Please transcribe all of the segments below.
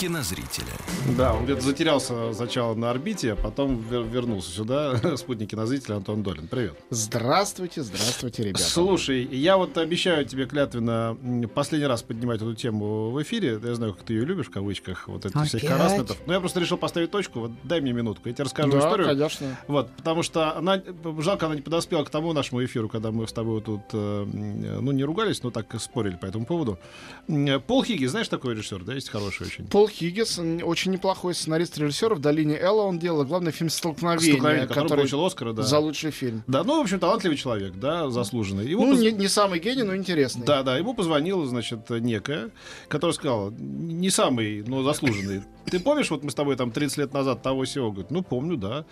Кинозрителя. Да, он где-то затерялся сначала на орбите, а потом вер- вернулся сюда. Спутник кинозрителя Антон Долин. Привет. Здравствуйте, здравствуйте, ребята. Слушай, я вот обещаю тебе клятвенно последний раз поднимать эту тему в эфире. Я знаю, как ты ее любишь, в кавычках, вот этих всех Опять? харассментов. Но я просто решил поставить точку. Вот дай мне минутку, я тебе расскажу да, историю. конечно. Вот, потому что она, жалко, она не подоспела к тому нашему эфиру, когда мы с тобой тут, э, ну, не ругались, но так спорили по этому поводу. М, Пол Хигги, знаешь, такой режиссер, да, есть хороший очень. Пол Хиггис, очень неплохой сценарист режиссер. В долине Элла он делал главный фильм «Столкновение», «Столкновение», который, получил Оскара, да. за лучший фильм. Да, ну, в общем, талантливый человек, да, заслуженный. Ему Ну, поз- не, не самый гений, но интересный. Да, да, ему позвонила, значит, некая, которая сказала, не самый, но заслуженный. Ты помнишь, вот мы с тобой там 30 лет назад того всего? Говорит, ну, помню, да.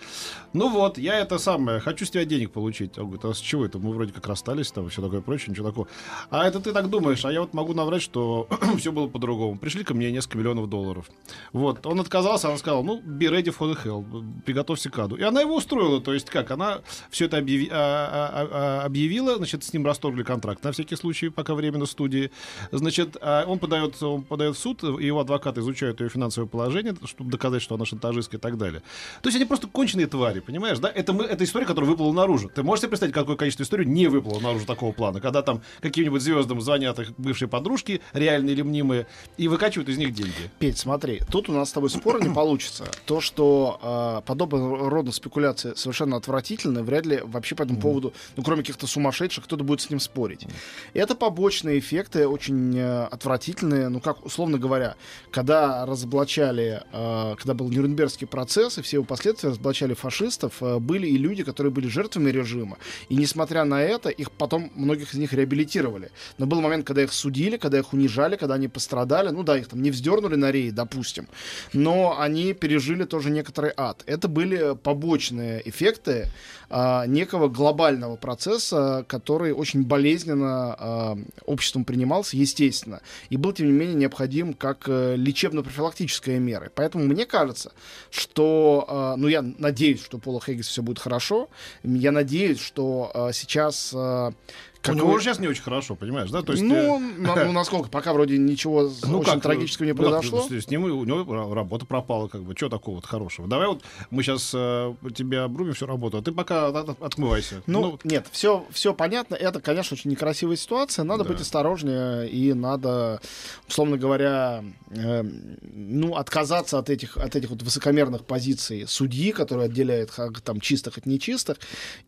Ну вот, я это самое, хочу с тебя денег получить. Он говорит, а с чего это? Мы вроде как расстались, там, все такое прочее, ничего такого. А это ты так думаешь, а я вот могу наврать, что все было по-другому. Пришли ко мне несколько миллионов долларов. Вот, он отказался, она сказала, ну, be ready for the hell, приготовься к аду. И она его устроила, то есть как, она все это объяви- а- а- а- объявила, значит, с ним расторгли контракт на всякий случай, пока время на студии. Значит, а он подает, он подает в суд, его адвокаты изучают ее финансовое положение, чтобы доказать, что она шантажистка и так далее. То есть они просто конченые твари, понимаешь, да? Это, мы, это история, которая выплыла наружу. Ты можешь себе представить, какое количество историй не выплыло наружу такого плана, когда там каким-нибудь звездам звонят их бывшие подружки, реальные или мнимые, и выкачивают из них деньги. Петь, смотри, тут у нас с тобой спора не получится. То, что э, подобного рода спекуляции совершенно отвратительны, вряд ли вообще по этому поводу, ну, кроме каких-то сумасшедших, кто-то будет с ним спорить. Это побочные эффекты, очень э, отвратительные, ну, как, условно говоря, когда разоблачали, э, когда был Нюрнбергский процесс, и все его последствия разоблачали фашистов, э, были и люди, которые были жертвами режима. И несмотря на это, их потом, многих из них реабилитировали. Но был момент, когда их судили, когда их унижали, когда они пострадали. Ну да, их там не вздернули на рей, допустим. Но они пережили тоже некоторый ад. Это были побочные эффекты а, некого глобального процесса, который очень болезненно а, обществом принимался, естественно, и был, тем не менее, необходим как э, лечебно-профилактическая мера. Поэтому мне кажется, что, а, ну, я надеюсь, что Пола Хейгис все будет хорошо. Я надеюсь, что а, сейчас... а, У него уже сейчас не очень хорошо, понимаешь, да? То есть, ну, э, ну, насколько, пока вроде ничего Ну, очень как, трагического не ну, произошло. с, с ним у него ра- работа пропала, как бы. Что такого вот хорошего? Давай вот мы сейчас тебе обрубим всю работу, а ты пока от- от- отмывайся. Ну, нет, все, все понятно. Это, конечно, очень некрасивая ситуация. Надо Да. быть осторожнее и надо, условно говоря, э, ну, отказаться от этих, от этих вот высокомерных позиций судьи, которые отделяют ха- там чистых от нечистых,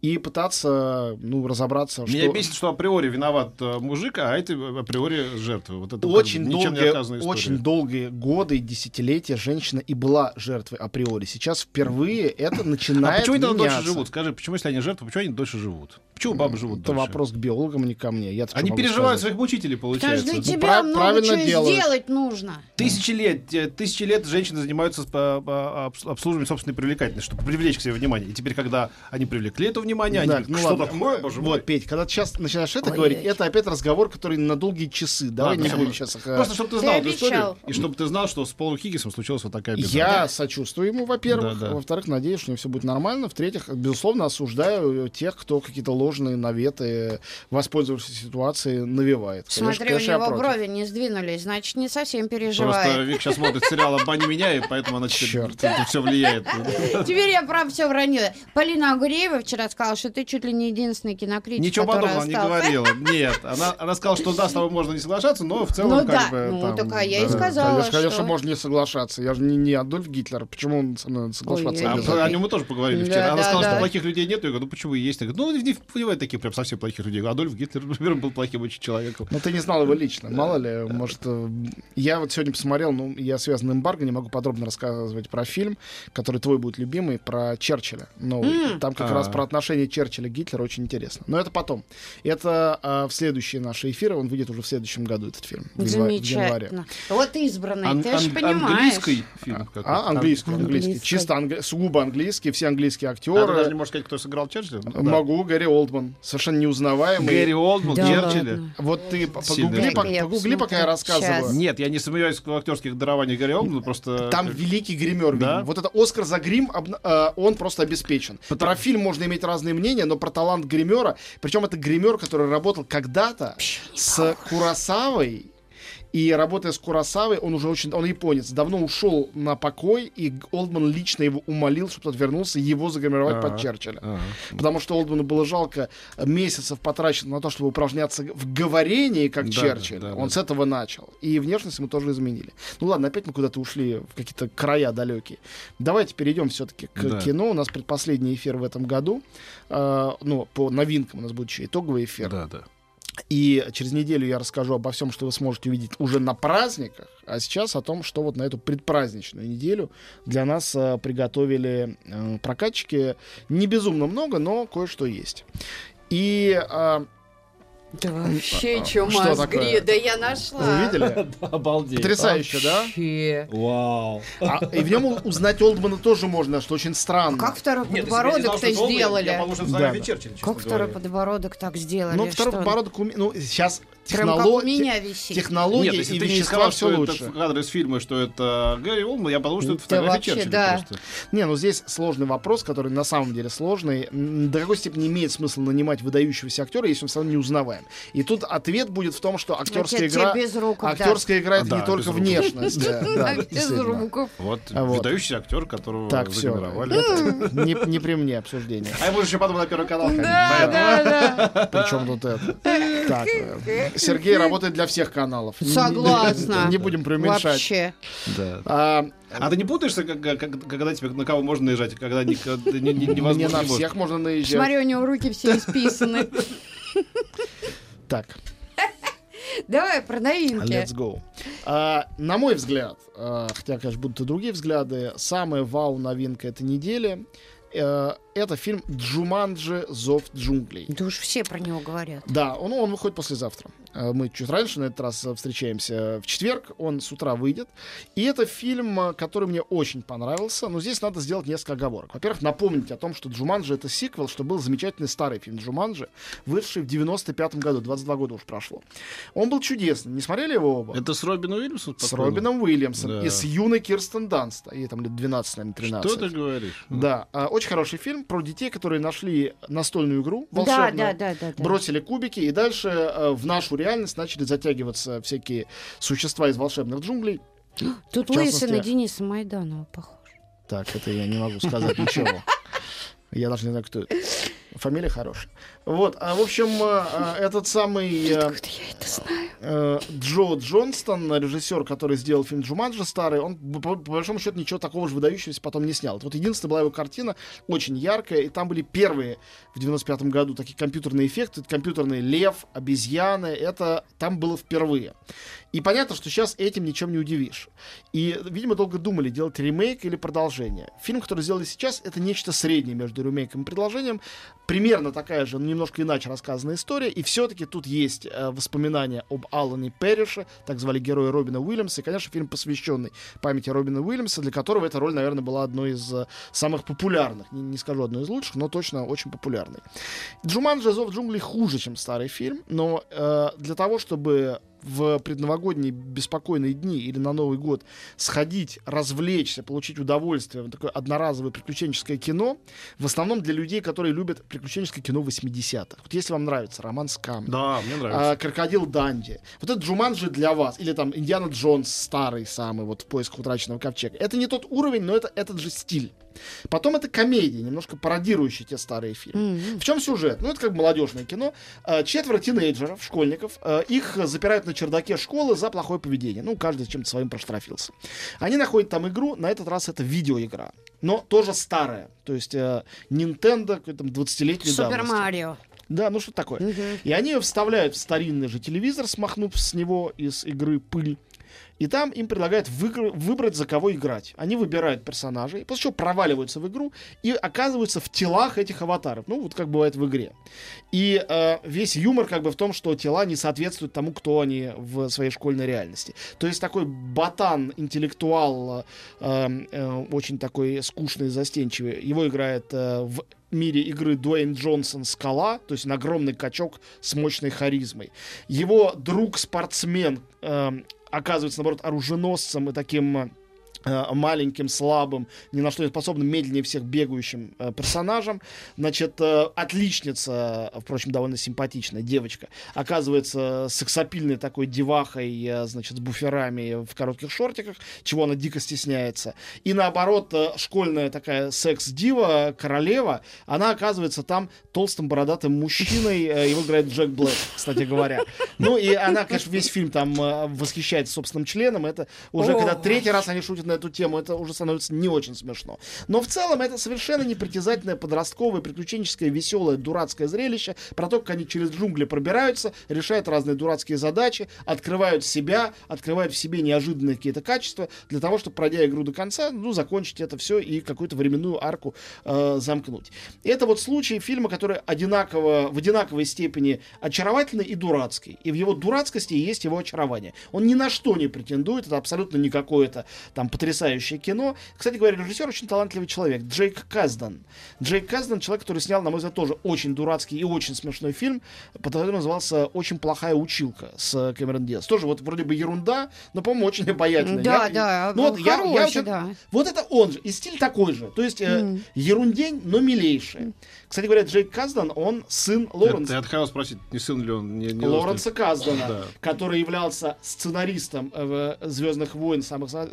и пытаться, ну, разобраться, Меня что... бесит, что априори виноват э, мужик, а это априори жертва. Вот это как бы очень ничем не долгие, очень долгие годы и десятилетия женщина и была жертвой априори. Сейчас впервые это А начинает почему они дольше живут? Скажи, почему, если они жертвы, почему они дольше живут? Почему бабы живут Это дольше? вопрос к биологам, а не ко мне. Что Они переживают сказать? своих мучителей, Потому получается. что для Ну, тебя пра- много правильно чего делают. сделать нужно. Тысячи лет, э, тысячи лет женщины занимаются по- обс- обслуживанием собственной привлекательности, чтобы привлечь к себе внимание. И теперь, когда они привлекли это внимание, Да, они ну что ладно. такое, боже мой? Вот, Петь, когда ты сейчас начинаешь это Ой, говорить, ой. это опять разговор, который на долгие часы. Давай Ладно, не будем ну, сейчас их... Просто, чтобы ты Ты знал эту обещал. историю, и чтобы ты знал, что с Полом Хиггисом случилась вот такая беда. Я сочувствую ему, во-первых. Да, да. Во-вторых, надеюсь, что у него все будет нормально. В-третьих, безусловно, осуждаю тех, кто какие-то ложные наветы, воспользовавшись ситуацией, навевает. Смотри, конечно, у я него брови не сдвинулись, значит, не совсем Просто переживает. Вик сейчас смотрит сериал «Обмани меня», и поэтому она Чёрт. это все влияет. Теперь я про все вранила. Полина Агуреева вчера сказала, что ты чуть ли не единственный кинокритик, Ничего подобного не говорила. Нет, она, она сказала, что да, с тобой можно не соглашаться, но в целом Ну как да, бы... ну там, так а я и сказала, Конечно, конечно, что- можно не соглашаться. Я же не, не Адольф Гитлер. Почему он со мной соглашаться Ой, А, о нем мы тоже поговорили Да, вчера. Она да, сказала, да. что плохих людей нет. Я говорю, ну почему есть? Я говорю, ну бывает таких прям совсем плохих людей. Адольф Гитлер, например, был плохим очень человеком. Ну, ты не знал его лично. Мало ли, может... э, Я вот сегодня посмотрел, ну, я связан эмбарго, не могу подробно рассказывать про фильм, который твой будет любимый, про Черчилля. новый. Там как А. раз про отношения Черчилля и Гитлера очень интересно. Но это потом. Это а, в следующие наши эфиры, он выйдет уже в следующем году, этот фильм. в янва- в январе. Замечательно. Вот избранный, Ан- ты же понимаешь. Английский фильм. какой-то. А, английский, английский. Чисто англи- сугубо английский, все английские А ты даже не актеры. можешь сказать, кто сыграл Черчилля? Ну, да. Могу, Гэри Олдман, совершенно неузнаваемый. Гэри Олдман, Да Черчилля. ладно. Вот ты погугли, по- погугли, пока я рассказываю. Щас. Нет, я не сомневаюсь в актерских дарованиях Гэри Олдмана, просто... Там великий гример, Да? Вот это Оскар за грим, э, он просто обеспечен. Про фильм можно иметь разные мнения, но про талант гримера, причем это гример, который работал когда-то с Курасавой, и работая с Курасавой, он уже очень, он японец, давно ушел на покой, и Олдман лично его умолил, чтобы тот вернулся, его загримировать Ага. под Черчилля. А, Потому что Олдману было жалко месяцев потраченных на то, чтобы упражняться в говорении, как Да, Черчилль. да, да, Он да. с этого начал. И внешность мы тоже изменили. Ну ладно, опять мы куда-то ушли в какие-то края далекие. Давайте перейдем все-таки к Да. кино. У нас предпоследний эфир в этом году. Э, ну, по новинкам у нас будет еще итоговый эфир. Да, да. И через неделю я расскажу обо всем, что вы сможете увидеть уже на праздниках. А сейчас о том, что вот на эту предпраздничную неделю для нас э, приготовили э, прокатчики. Не безумно много, но кое-что есть. И э, Да вообще, а, мозгри, такое? да я нашла. вы видели? Обалдеть. Потрясающе, да? Вау. А, и в нем узнать Олдмана тоже можно, что очень странно. А Как второй Нет, я подбородок-то сделали? Я что это Да, Как второй подбородок так сделали? Ну, второй что? подбородок Ну, сейчас Прям как у технологии... меня висит. Технологии Нет, если и ты не вещества сказал, все что лучше. это кадр из фильма, что это Гэри Олдман, я подумал, что это Да фотография вообще, Черчилля да. просто. Не, ну здесь сложный вопрос, который на самом деле сложный. До какой степени имеет смысл нанимать выдающегося актера, если он все равно не узнаваем? И тут ответ будет в том, что актерская игра... без рук, да. Актерская игра это Да, не только внешность. да, да, Без действительно. руков. Вот, А выдающийся актер, которого Так, все. загримировали. Не, при мне обсуждение. А я буду еще потом на Первый канал ходить. Да, да, да. Причем тут это. Так, Сергей работает для всех каналов. Согласна. Не будем преуменьшать. Вообще. Да. А, А ты не путаешься, как- когда тебе на кого можно наезжать, а когда не- не- не невозможно? на не может? всех можно наезжать. Смотри, у него руки все исписаны. Так, Давай про новинки. Let's go. А, на мой взгляд, а, хотя, конечно, будут и другие взгляды, самая вау новинка этой недели э, это фильм «Джуманджи. Зов джунглей». Да уж все про него говорят. Да, он, он выходит послезавтра. Э, Мы чуть раньше на этот раз э, встречаемся в четверг. Он с утра выйдет. И это фильм, э, который мне очень понравился. Но здесь надо сделать несколько оговорок. Во-первых, напомнить о том, что «Джуманджи» — это сиквел, что был замечательный старый фильм «Джуманджи», вышедший в 95 году. 22 года уж прошло. Он был чудесный. Не смотрели его оба? Это с Робином Уильямсом? С? Робином Уильямсом Да. и с юной Кирстен Данст. Ей там лет 12, наверное, 13. Что ты говоришь? Да, а, очень хороший фильм про детей, которые нашли настольную игру волшебную, да, да, да. да. бросили кубики, и дальше э, в нашу реальность начали затягиваться всякие существа из волшебных джунглей. Тут в частности- Лысый на Дениса Майданова похож. Так, это я не могу сказать ничего. Я даже не знаю, кто это. Фамилия хорошая. Вот, а в общем, э, э, этот самый э, это знаю. э, Джо Джонстон, режиссер, который сделал фильм «Джуманджи» старый, он, по, по большому счету, ничего такого же выдающегося потом не снял. Вот единственная была его картина, очень яркая, и там были первые в 95-м году такие компьютерные эффекты, компьютерный лев, обезьяны, это там было впервые. И понятно, что сейчас этим ничем не удивишь. И, видимо, долго думали, делать ремейк или продолжение. Фильм, который сделали сейчас, это нечто среднее между ремейком и продолжением. Примерно такая же, немножко иначе рассказанная история. И все-таки тут есть э, воспоминания об Аллане Перрише, так звали героя Робина Уильямса. И, конечно, фильм, посвященный памяти Робина Уильямса, для которого эта роль, наверное, была одной из э, самых популярных. Не, не скажу одной из лучших, но точно очень популярной. Джуманджи Зов джунглей хуже, чем старый фильм, но э, для того, чтобы в предновогодние беспокойные дни или на Новый год сходить, развлечься, получить удовольствие, вот такое одноразовое приключенческое кино, в основном для людей, которые любят приключенческое кино 80-х. Вот если вам нравится роман с камнем, Да, мне нравится. а, Крокодил Данди. Вот это Джуманджи для вас. Или там Индиана Джонс старый самый, вот в поисках утраченного ковчега. Это не тот уровень, но это этот же стиль. Потом это комедия, немножко пародирующая те старые фильмы. М. В чем сюжет? Ну, это как молодежное кино. А, Четверо тинейджеров, школьников, а, их запирают на чердаке школы за плохое поведение. Ну, каждый чем-то своим проштрафился. Они находят там игру, на этот раз это видеоигра. Но тоже старая. То есть э, Nintendo, там 20-летней Супер. Марио. Да, ну что такое. Мгм. И они ее вставляют в старинный же телевизор, смахнув с него из игры пыль. И там им предлагают выигр- выбрать, за кого играть. Они выбирают персонажей, после чего проваливаются в игру и оказываются в телах этих аватаров. Ну, вот как бывает в игре. И э, весь юмор как бы в том, что тела не соответствуют тому, кто они в своей школьной реальности. То есть такой ботан, интеллектуал, э, э, очень такой скучный, застенчивый. Его играет э, в мире игры Дуэйн Джонсон Скала, то есть огромный качок с мощной харизмой. Его друг-спортсмен э, оказывается, наоборот, оруженосцем и таким э, маленьким, слабым, ни на что не способным, медленнее всех бегающим э, персонажем. Значит, э, отличница, э, впрочем, довольно симпатичная девочка, оказывается сексапильной такой девахой, э, значит, с буферами в коротких шортиках, чего она дико стесняется. И наоборот, э, школьная такая секс-дива, королева, она оказывается там толстым бородатым мужчиной, э, его играет Джек Блэк, кстати говоря. Ну и она, конечно, весь фильм там э, восхищается собственным членом, это уже О. когда третий раз они шутят на эту тему, это уже становится не очень смешно. Но в целом это совершенно непритязательное подростковое, приключенческое, веселое, дурацкое зрелище про то, как они через джунгли пробираются, решают разные дурацкие задачи, открывают себя, открывают в себе неожиданные какие-то качества для того, чтобы, пройдя игру до конца, ну, закончить это все и какую-то временную арку э, замкнуть. Это вот случай фильма, который одинаково, в одинаковой степени очаровательный и дурацкий. И в его дурацкости есть его очарование. Он ни на что не претендует, это абсолютно не какое-то там потрясающее кино. Кстати говоря, режиссер очень талантливый человек, Джейк Каздан. Джейк Каздан человек, который снял, на мой взгляд, тоже очень дурацкий и очень смешной фильм, который назывался «Очень плохая училка» с Кэмерон Диас. Тоже вот вроде бы ерунда, но, по-моему, очень обаятельная. Да, Я- да, Ну, вот я- я хороший, очень- да. вот это он же, и стиль такой же. То есть э, ерундень, но милейший. Кстати говоря, Джейк Каздан, он сын Лоренса. Я, я хотел спросить, не сын ли он? Не, не Лоренса Каздана, Да. который являлся сценаристом э, в Звездных войн, самых за-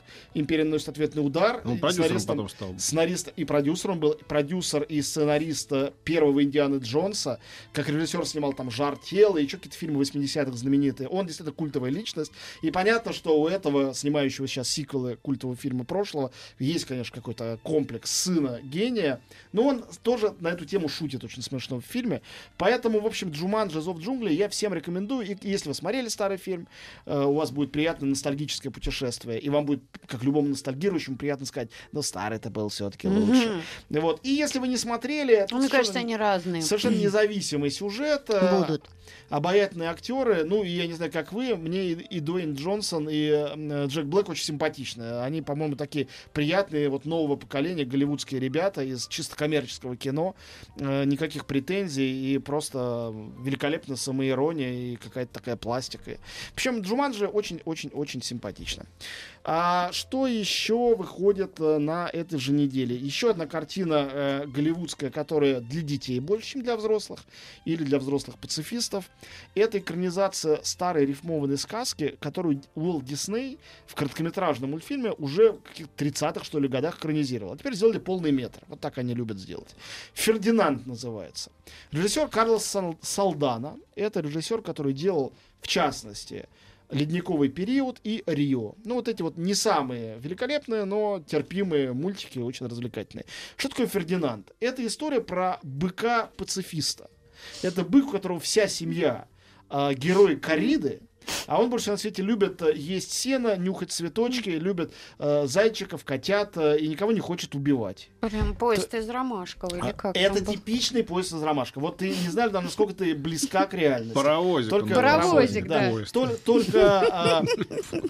замечательных Империя наносит ответный удар. Он И продюсером сценаристом- потом стал. Сценарист и продюсером был продюсер и сценарист э, первого Индианы Джонса. Как режиссер снимал там «Жар тела» и еще какие-то фильмы 80-х знаменитые. Он действительно культовая личность. И понятно, что у этого, снимающего сейчас сиквелы культового фильма прошлого, есть, конечно, какой-то комплекс сына гения. Но он тоже на эту тему шутит очень смешно в фильме. Поэтому, в общем, Джуманджи «Зов джунглей» я всем рекомендую. И если вы смотрели старый фильм, э, у вас будет приятное ностальгическое путешествие. И вам будет, как любому ностальгирующему, приятно сказать, ну, старый это был все-таки лучше. Вот. И если вы не смотрели... это Ну, Мне кажется, они разные. Совершенно независимый сюжет. э, Будут. Обаятельные актеры. Ну, и я не знаю, как вы, мне и, и Дуэйн Джонсон, и Джек Блэк очень симпатичны. Они, по-моему, такие приятные, вот нового поколения, голливудские ребята из чисто коммерческого кино. Э, никаких претензий и просто великолепная самоирония и какая-то такая пластика. Причем Джуманджи очень-очень-очень симпатично. А что еще выходит э, на этой же неделе? Еще одна картина э, голливудская, которая для детей больше, чем для взрослых, или для взрослых пацифистов. Это экранизация старой рифмованной сказки, которую Уилл Дисней в короткометражном мультфильме уже в каких-то 30-х, что ли, годах экранизировал. А теперь сделали полный метр. Вот так они любят сделать. «Фердинанд» называется. Режиссер Карлос Сал- Салдана. Это режиссер, который делал, в частности, ледниковый период и Рио. Ну, вот эти вот не самые великолепные, но терпимые мультики, очень развлекательные. Что такое Фердинанд? Это история про быка-пацифиста. Это бык, у которого вся семья а, герой кориды, а он больше на свете любит э, есть сено, нюхать цветочки, любит э, зайчиков, котят э, и никого не хочет убивать. Прям поезд из Ромашкова или А, как Это типичный поезд из ромашка. Вот ты не знаю, да, насколько ты близка к реальности. Паровозик. Только Паровозик, да. Только,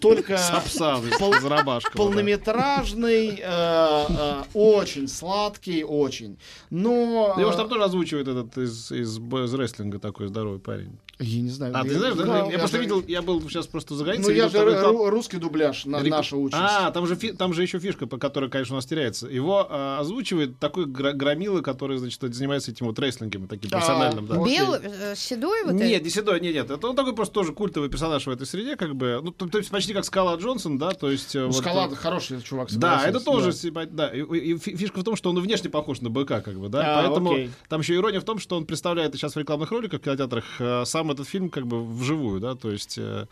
только Сапсан из, пол- из Ромашкова, полнометражный, э, э, очень сладкий, очень. Но Его же э, там тоже озвучивает этот из, из рестлинга такой здоровый парень. Я не знаю. А, ты я- знаешь, да? да, я, просто же- видел, я был сейчас просто за границей. Ну я же ру- русский дубляж на рек- наша участь. А, там же, фи- там же еще фишка, по которой, конечно, у нас теряется. Его а, озвучивает такой гра- громила, который, значит, занимается этим вот рестлингом, таким А, профессиональным, да. вот. Белый, э, седой вот Нет, этот? не седой, нет, нет. Это он такой просто тоже культовый персонаж в этой среде, как бы. Ну, то, то есть почти как Скала Джонсон, да, то есть... э, Ну, вот, Скала э, хороший чувак. Да, это тоже, да. да. И, и фи- фишка в том, что он внешне похож на быка, как бы, да. А, Поэтому окей. там еще ирония в том, что он представляет сейчас в рекламных роликах в кинотеатрах э, этот фильм как бы вживую, да, то есть. э,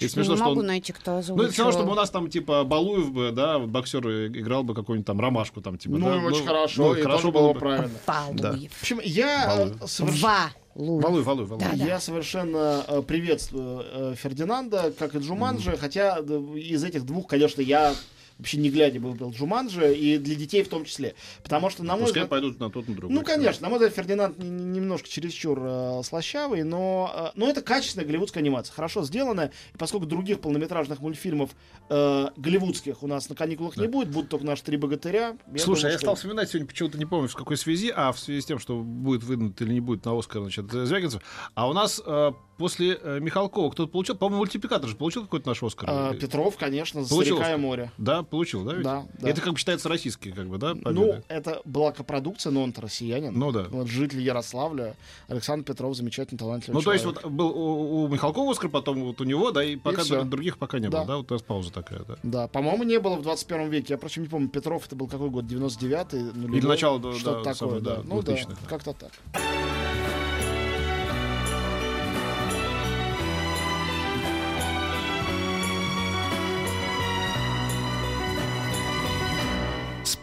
и Не смешно, что могу он... найти, кто Ну, озвучивал. это все равно, чтобы у нас там, типа, Балуев бы, да, вот боксер играл бы какую-нибудь там ромашку, там, типа, Ну, да. очень хорошо, ну, и хорошо было бы. правильно. Балуев. В общем, я Ва. Лу. Валуй, валуй, валуй. Да, да. Я совершенно э, приветствую э, Фердинанда, как и Джуманджи, хотя да, из этих двух, конечно, я вообще не глядя бы выбрал Джуманджи, и для детей в том числе. Потому что, на мой Пускай взгляд... пойдут на тот, на другой. Ну, конечно, на мой взгляд, Фердинанд немножко чересчур э, слащавый, но, э, но это качественная голливудская анимация, хорошо сделанная. И поскольку других полнометражных мультфильмов э, голливудских у нас на каникулах не будет, будут только наши три богатыря. Я Слушай, думаю, я что- стал вспоминать сегодня, почему-то не помню, в какой связи, а в связи с тем, что будет выдвинут или не будет на Оскар, значит, Звягинцев. А у нас э, после э, Михалкова кто-то получил, по-моему, мультипликатор же получил какой-то наш Оскар? Э, Петров, конечно, за Получил и море. Да, получил, да? ведь? Да, да. Это как бы считается российский, как бы, да, Ну, победа? это была но он-то россиянин. Ну да. Вот житель Ярославля. Александр Петров замечательный, талантливый Ну, то есть человек. вот был у, у Михалкова Оскар, потом вот у него, да, и пока др- других пока не Да. было, да, вот у нас пауза такая, да. Да, по-моему, не было в 21 веке. Я, впрочем, не помню, Петров это был какой год? 99-й? нулевой? Или начало, да, Что-то да, такое, самое, да. да, Ну да, 2000-х, да. как-то так.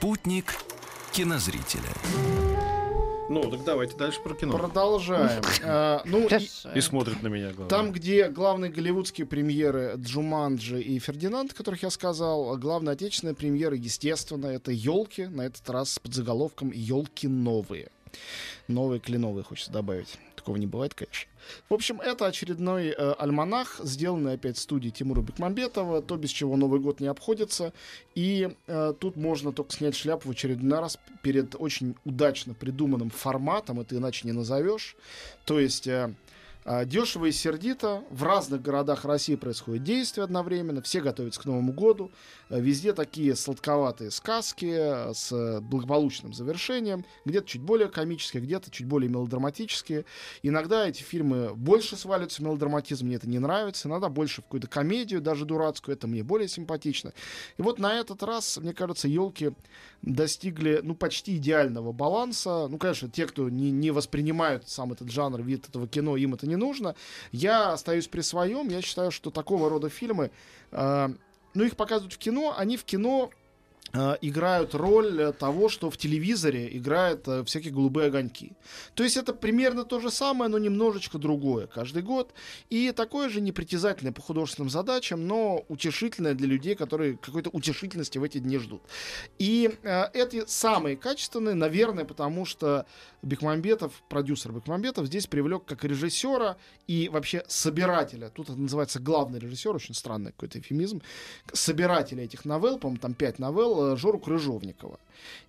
Спутник кинозрителя. Ну, так давайте дальше про кино. Продолжаем. Э, Ну, и- Хорошо. И смотрит на меня, главное. Там, где главные голливудские премьеры Джуманджи и Фердинанд, которых я сказал, а главная отечественная премьера, естественно, это елки, на этот раз с подзаголовком Елки новые. Новые кленовые, хочется добавить. Такого не бывает, конечно. В общем, это очередной э, альманах, сделанный опять студией Тимура Бекмамбетова, то, без чего Новый год не обходится. И э, тут можно только снять шляпу в очередной раз перед очень удачно придуманным форматом, это иначе не назовешь. То есть... э, а, Дешево и сердито. В разных городах России происходит действие одновременно. Все готовятся к Новому году. Э, Везде такие сладковатые сказки э, с э, благополучным завершением. Где-то чуть более комические, где-то чуть более мелодраматические. Иногда эти фильмы больше свалятся в мелодраматизм, мне это не нравится. Иногда больше в какую-то комедию, даже дурацкую. Это мне более симпатично. И вот на этот раз, мне кажется, елки достигли ну, почти идеального баланса. Ну, конечно, те, кто не, не воспринимают сам этот жанр, вид этого кино, им это не нужно. Я остаюсь при своем. Я считаю, что такого рода фильмы, э, ну, их показывают в кино, они в кино играют роль э, того, что в телевизоре играют э, всякие голубые огоньки. То есть это примерно то же самое, но немножечко другое каждый год. И такое же непритязательное по художественным задачам, но утешительное для людей, которые какой-то утешительности в эти дни ждут. И э, эти самые качественные, наверное, потому что Бекмамбетов, продюсер Бекмамбетов, здесь привлек как режиссера и вообще собирателя. Тут это называется главный режиссер, очень странный какой-то эфемизм. Собирателя этих новелл, по-моему, там пять новелл, э, Жору Крыжовникова.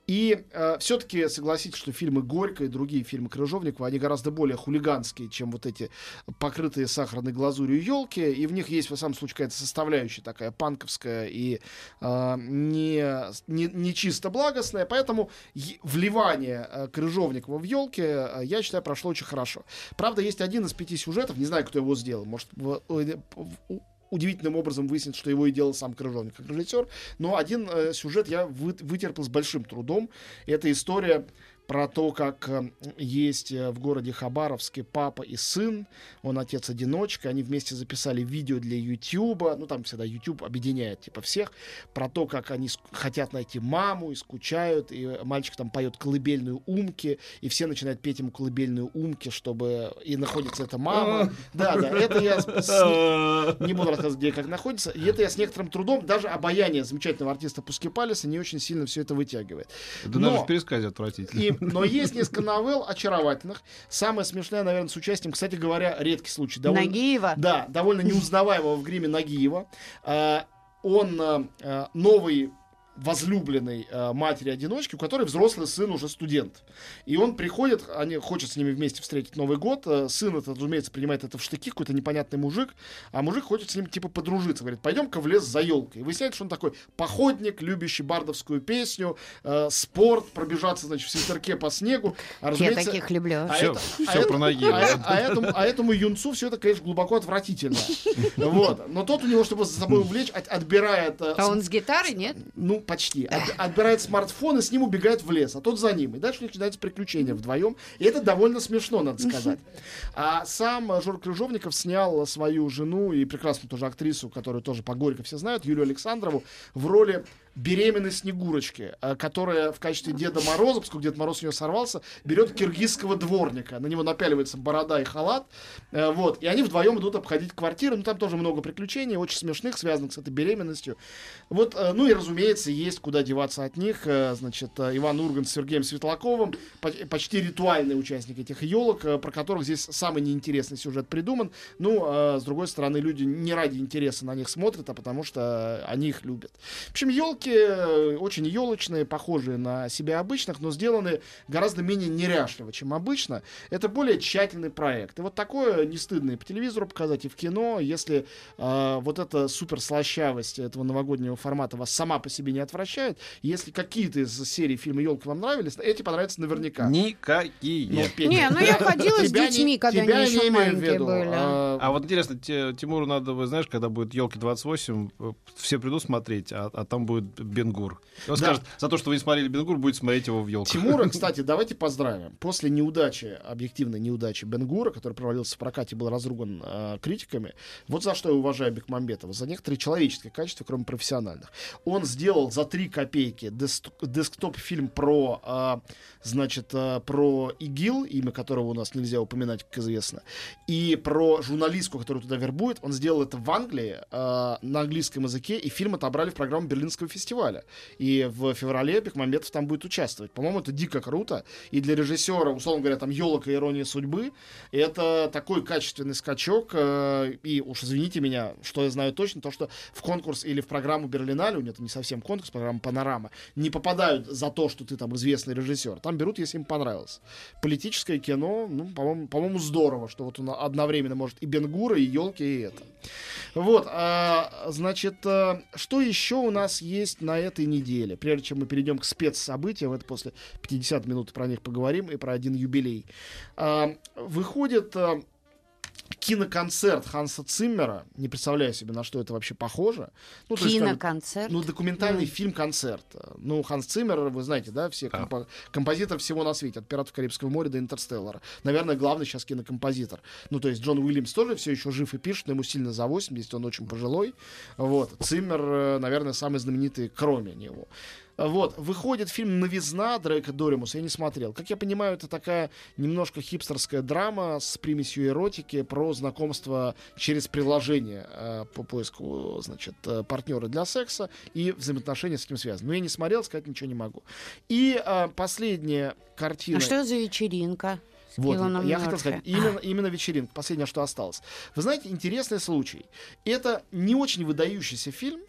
И э, все-таки согласитесь, что фильмы Горько и другие фильмы Крыжовникова, они гораздо более хулиганские, чем вот эти покрытые сахарной глазурью елки. И в них есть, во всяком случае, какая-то составляющая такая панковская и э, не, не, не чисто благостная. Поэтому вливание э, Крыжовникова в елки, э, я считаю, прошло очень хорошо. Правда, есть один из пяти сюжетов, не знаю, кто его сделал, может, в- э, в- удивительным образом выяснит, что его и делал сам Крыжовник как режиссер. Но один э, сюжет я вы- вытерпел с большим трудом. Это история про то, как э, есть э, в городе Хабаровске папа и сын, он отец-одиночка, они вместе записали видео для Ютуба, ну там всегда YouTube объединяет типа всех, про то, как они хотят найти маму и скучают, и мальчик там поет колыбельную умки, и все начинают петь ему колыбельную умки, чтобы и находится эта мама. Да, да, это я с- не буду рассказывать, где и как находится. И это я с некоторым трудом, даже обаяние замечательного артиста Пускипалиса не очень сильно все это вытягивает. Да Но- даже в пересказе отвратительно. и, но есть несколько новелл очаровательных. Самая смешная, наверное, с участием, кстати говоря, редкий случай. Довольно, Нагиева. Да, довольно неузнаваемого в гриме Нагиева. А, он а, а, новый возлюбленной э, матери-одиночки, у которой взрослый сын уже студент. И он приходит, они хочет с ними вместе встретить Новый год. Э, сын, это, разумеется, принимает это в штыки, какой-то непонятный мужик. А мужик хочет с ним типа подружиться. Говорит, пойдем-ка в лес за елкой. И выясняется, что он такой походник, любящий бардовскую песню, э, спорт, пробежаться, значит, в свитерке по снегу. А, Я разумеется, таких люблю. а Всё- это- всё а про Нагиева. А, а этому, а этому юнцу все это, конечно, глубоко отвратительно. Вот. Но тот у него, чтобы за собой увлечь, от- отбирает... э, А он с гитарой, нет? Ну, почти. От- отбирает смартфон и с ним убегает в лес, а тот за ним. И дальше начинаются приключения вдвоем. И это довольно смешно, надо сказать. А сам Жор Крыжовников снял свою жену и прекрасную тоже актрису, которую тоже по Горько все знают, Юлию Александрову, в роли беременной Снегурочки, э, которая в качестве Деда Мороза, поскольку Дед Мороз у нее сорвался, берет киргизского дворника. На него напяливается борода и халат. Э, вот. И они вдвоем идут обходить квартиры. Ну, там тоже много приключений, очень смешных, связанных с этой беременностью. Вот, э, ну и, разумеется, есть куда деваться от них. Значит, Иван Ургант с Сергеем Светлаковым, по- почти ритуальный участник этих елок, про которых здесь самый неинтересный сюжет придуман. Ну, с другой стороны, люди не ради интереса на них смотрят, а потому что они их любят. В общем, елки очень елочные, похожие на себя обычных, но сделаны гораздо менее неряшливо, чем обычно. Это более тщательный проект. И вот такое не стыдно и по телевизору показать, и в кино, если э, вот эта суперслащавость этого новогоднего формата вас сама по себе не отвращает, если какие-то из серий фильма «Елки» вам нравились, эти понравятся наверняка. Никакие. Ну, Петя, Не, ну я ходила с детьми, когда они не еще маленькие были. А, А вот интересно, те- Тимуру надо, вы знаешь, когда будет елки 28, э, все придут смотреть, а, а там будет Бенгур. И Он Да. скажет, за то, что вы не смотрели Бенгур, будет смотреть его в елках. Тимура, кстати, давайте поздравим. После неудачи, объективной неудачи Бенгура, который провалился в прокате, был разруган э, критиками, вот за что я уважаю Бекмамбетова. За некоторые человеческие качества, кроме профессиональных. Он сделал за три копейки дес- десктоп-фильм про, э, значит, э, про ИГИЛ, имя которого у нас нельзя упоминать, как известно, и про журналистку, которую туда вербует. Он сделал это в Англии э, на английском языке, и фильм отобрали в программу Берлинского фестиваля. И в феврале Бекмамбетов там будет участвовать. По-моему, это дико круто. И для режиссера, условно говоря, там елок и ирония судьбы, это такой качественный скачок. э, и уж извините меня, что я знаю точно, то, что в конкурс или в программу Берлинале, у него это не совсем конкурс, программа Панорама, не попадают за то, что ты там известный режиссер. Там берут, если им понравилось. Политическое кино, ну, по-моему, по-моему, здорово, что вот он одновременно может и Бенгура, и елки, и это. Вот, а, значит, а, что еще у нас есть на этой неделе? Прежде чем мы перейдем к спецсобытиям, это после 50 минут про них поговорим и про один юбилей. А, выходит а, киноконцерт Ханса Циммера. Не представляю себе, на что это вообще похоже. Ну, то есть, как- Киноконцерт. ну, документальный фильм-концерт. Ну, Ханс Циммер, вы знаете, да, все Да. компо- композитор всего на свете, от «Пиратов Карибского моря» до «Интерстеллара». Наверное, главный сейчас кинокомпозитор. Ну, то есть Джон Уильямс тоже все еще жив и пишет, но ему сильно за 80, он очень пожилой. Вот. Циммер, э, наверное, самый знаменитый, кроме него. Вот, выходит фильм «Новизна» Дрейка Доримуса, я не смотрел. Как я понимаю, это такая немножко хипстерская драма с примесью эротики про знакомство через приложение э, по поиску, значит, э, партнера для секса и взаимоотношения с этим связаны. Но я не смотрел, сказать ничего не могу. И э, последняя картина... А что за вечеринка? Вот, я хотел Мёрфи? сказать, именно, именно вечеринка, последнее, что осталось. Вы знаете, интересный случай. Это не очень выдающийся фильм,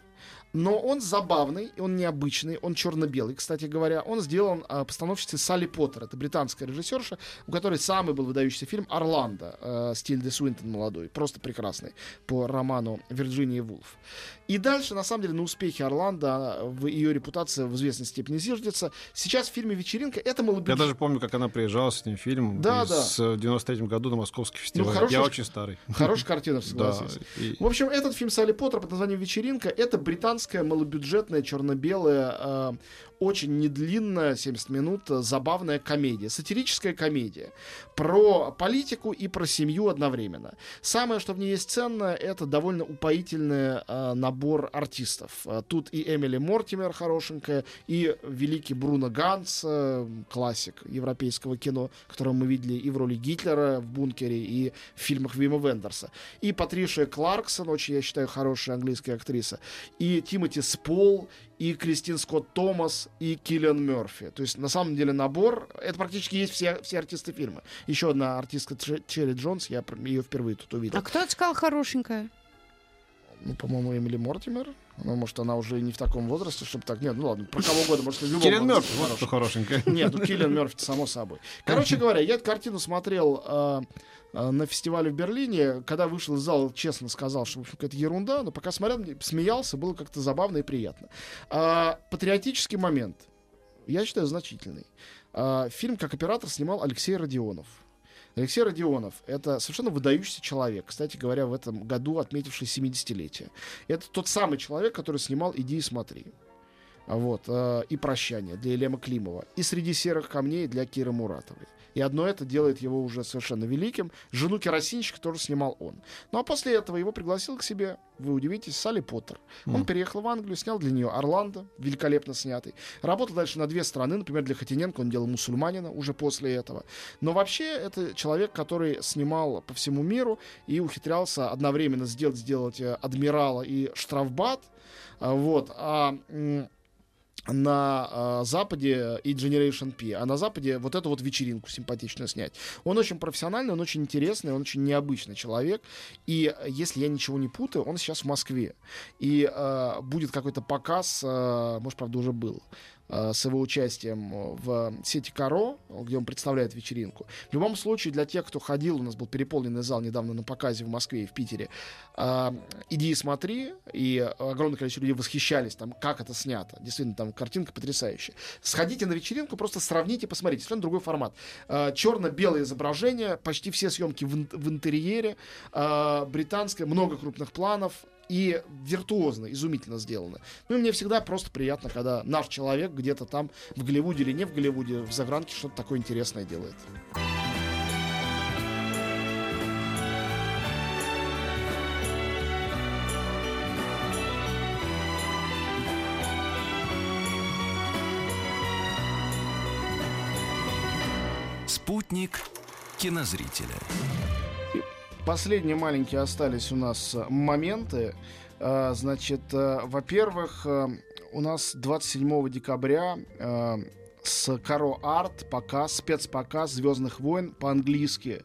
но он забавный, он необычный, он черно-белый, кстати говоря. Он сделан а, постановщицей Салли Поттер, это британская режиссерша, у которой самый был выдающийся фильм «Орландо», э, Стильды Суинтон молодой, просто прекрасный, по роману Вирджинии Вулф. И дальше, на самом деле, на успехе Орландо, а, в ее репутация в известной степени зиждется. Сейчас в фильме «Вечеринка» это Я малобюджет... даже помню, как она приезжала с этим фильмом Да, да. с- в 93 году на Московский фестиваль. хорошая Я ж- очень старый. Хорошая картина, Да. согласись. и- В общем, этот фильм Салли Поттер под названием «Вечеринка» — это британская малобюджетная, черно-белая, очень недлинная, 70 минут, э, забавная комедия, сатирическая комедия про политику и про семью одновременно. Самое, что в ней есть ценное, это довольно упоительный э, набор артистов. Э, Тут и Эмили Мортимер хорошенькая, и великий Бруно Ганс, э, классик европейского кино, которого мы видели и в роли Гитлера в «Бункере», и в фильмах Вима Вендерса. И Патришия Кларксон, очень, я считаю, хорошая английская актриса. И Тимоти Спол, и Кристин Скотт Томас, и Киллиан Мерфи. То есть, на самом деле, набор... Это практически есть все, все артисты фильма. Еще одна артистка Черри Джонс, я ее впервые тут увидел. А кто это сказал хорошенькая? Ну, по-моему, Эмили Мортимер. Ну, может, она уже не в таком возрасте, чтобы так... Нет, ну ладно, про кого угодно, может, в любом Киллиан Мёрфи, вот что хорошенькое. Нет, ну Киллиан Мерфи, само собой. Короче говоря, я эту картину смотрел э, э, на фестивале в Берлине. Когда вышел из зала, честно сказал, что, в общем, какая-то ерунда. Но пока смотрел, смеялся, было как-то забавно и приятно. А, патриотический момент. Я считаю, значительный. А, фильм как оператор снимал Алексей Родионов. Алексей Родионов — это совершенно выдающийся человек, кстати говоря, в этом году отметивший 70-летие. Это тот самый человек, который снимал «Иди и смотри». Вот, э, и «Прощание» для Елема Климова. И «Среди серых камней» для Киры Муратовой. И одно это делает его уже совершенно великим. Жену керосинщика тоже снимал он. Ну а после этого его пригласил к себе, вы удивитесь, Салли Поттер. Он Мгм. переехал в Англию, снял для нее «Орландо», великолепно снятый. Работал дальше на две страны, например, для Хотиненко он делал «Мусульманина» уже после этого. Но вообще это человек, который снимал по всему миру и ухитрялся одновременно сделать, сделать э, «Адмирала» и «Штрафбат». А, Вот. А на э, Западе и Generation P, а на Западе вот эту вот вечеринку симпатичную снять. Он очень профессиональный, он очень интересный, он очень необычный человек. И э, если я ничего не путаю, он сейчас в Москве. И э, будет какой-то показ, э, может, правда, уже был, с его участием в сети Каро, где он представляет вечеринку. В любом случае, для тех, кто ходил, у нас был переполненный зал недавно на показе в Москве и в Питере, э, иди и смотри, и огромное количество людей восхищались там, как это снято. Действительно, там картинка потрясающая. Сходите на вечеринку, просто сравните, посмотрите. Совершенно другой формат. Э, черно-белое изображение, почти все съемки в, в интерьере, э, британское, много крупных планов, и виртуозно, изумительно сделано. Ну и мне всегда просто приятно, когда наш человек где-то там в Голливуде или не в Голливуде, в загранке что-то такое интересное делает. Спутник кинозрителя. Последние маленькие остались у нас э, моменты. Э, Значит, э, во-первых, э, у нас 27 декабря с Каро Арт показ, спецпоказ Звездных войн по-английски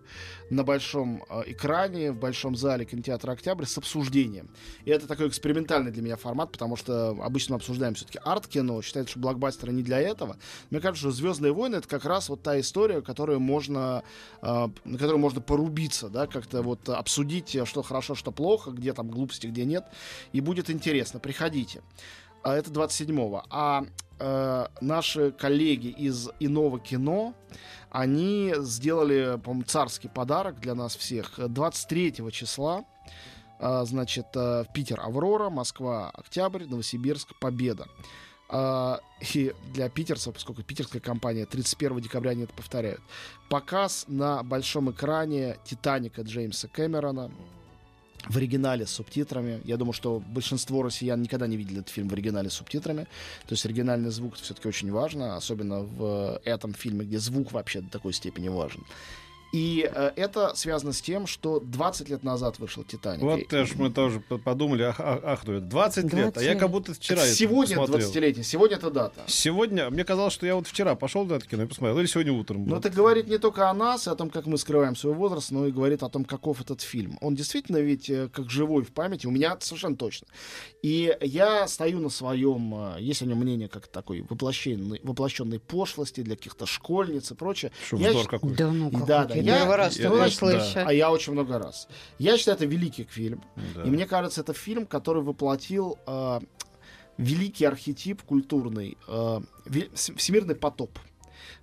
на большом э, экране, в большом зале кинотеатра Октябрь с обсуждением. И это такой экспериментальный для меня формат, потому что обычно мы обсуждаем все-таки арт-кино, считается, что блокбастеры не для этого. Мне кажется, что Звездные войны это как раз вот та история, которую можно, э, на которую можно порубиться, да, как-то вот обсудить, э, что хорошо, что плохо, где там глупости, где нет. И будет интересно. Приходите. А это 27-го. А э, наши коллеги из иного кино, они сделали, по-моему, царский подарок для нас всех. 23 числа, э, значит, э, Питер Аврора, Москва Октябрь, Новосибирск Победа. А, и для питерцев, поскольку питерская компания 31 декабря они это повторяют, показ на большом экране Титаника Джеймса Кэмерона в оригинале с субтитрами. Я думаю, что большинство россиян никогда не видели этот фильм в оригинале с субтитрами. То есть оригинальный звук все-таки очень важно, особенно в этом фильме, где звук вообще до такой степени важен. И э, это связано с тем, что 20 лет назад вышел «Титаник». Вот И- тоже мы тоже подумали, ах, ах, ах, ну это 20 лет, а я 20. как будто вчера это Сегодня посмотрел. 20-летие, сегодня это дата. Сегодня, мне казалось, что я вот вчера пошел на это кино и посмотрел, или сегодня утром. Но был. это говорит не только о нас и о том, как мы скрываем свой возраст, но и говорит о том, каков этот фильм. Он действительно ведь э, как живой в памяти, у меня совершенно точно. И я стою на своем, э, есть о нем мнение как такой воплощенной, воплощенной пошлости для каких-то школьниц и прочее. Что Я вздор щ- какой. Да ну как, Да, да, я я- первый раз я- такое я- слышу. А я очень много раз. Я считаю, это великий фильм. Да. И мне кажется, это фильм, который воплотил э, великий архетип культурный, э, всемирный потоп.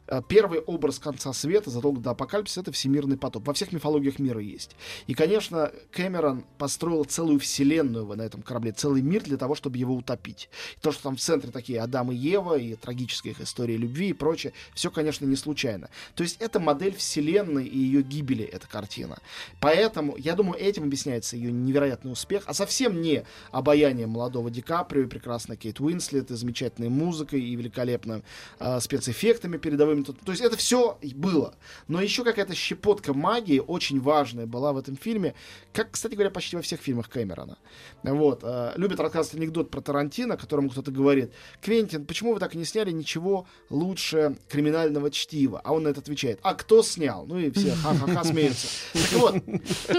Э, Первый образ конца света задолго до апокалипсиса это всемирный потоп. Во всех мифологиях мира есть. И, конечно, Кэмерон построил целую вселенную на этом корабле, целый мир для того, чтобы его утопить. И то, что там в центре такие Адам и Ева, и трагическая их история любви и прочее, все, конечно, не случайно. То есть это модель вселенной и ее гибели, эта картина. Поэтому, я думаю, этим объясняется ее невероятный успех, а совсем не обаяние молодого Ди Каприо и прекрасной Кейт Уинслет, и замечательной музыкой, и великолепными э, спецэффектами передовыми. Тут- То есть это все было. Но еще какая-то щепотка магии очень важная была в этом фильме, как, кстати говоря, почти во всех фильмах Кэмерона. Вот. э, любят рассказывать анекдот про Тарантино, которому кто-то говорит, Квентин, почему вы так и не сняли ничего лучше криминального чтива? А он на это отвечает, а кто снял? Ну и все ха-ха-ха смеются. Так вот,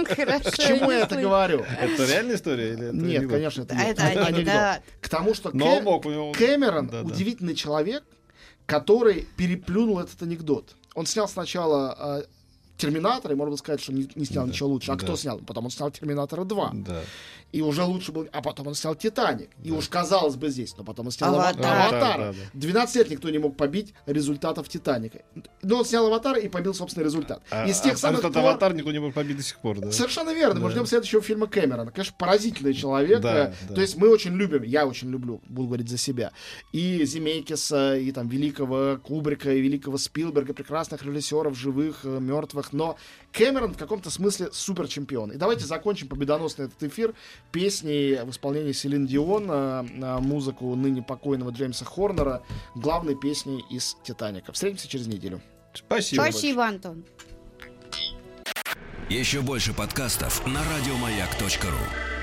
Хорошо, к чему я это говорю? Это реальная история? Или Нет, конечно, это не- это анекдот. К тому, что Кэмерон удивительный человек, который переплюнул этот анекдот. Он снял сначала э, Терминатор, и можно сказать, что не, не снял Да, ничего лучше. А да. кто снял? Потом он снял Терминатора 2. Да. И уже лучше был. А потом он снял Титаник. И уж казалось бы здесь, но потом он снял Ава- Аватар. Аватар. Да, да, 12 лет никто не мог побить результатов Титаника. Но он снял Аватар и побил собственный результат. А, Из тех а самых этот пор- аватар никто не мог побить до сих пор, да. Совершенно верно. Мы Да. ждем следующего фильма Кэмерона. Конечно, поразительный человек. Да, Э, да. То есть мы очень любим, я очень люблю, буду говорить за себя, и Земейкиса, и там великого Кубрика, и великого Спилберга, прекрасных режиссеров, живых, э, мертвых. Но Кэмерон в каком-то смысле супер чемпион. И давайте закончим победоносный этот эфир песней в исполнении Селин Дион э, на музыку ныне покойного Джеймса Хорнера, главной песней из Титаника. Встретимся через неделю. Спасибо. Спасибо, Антон. Еще больше подкастов на радиомаяк.ру.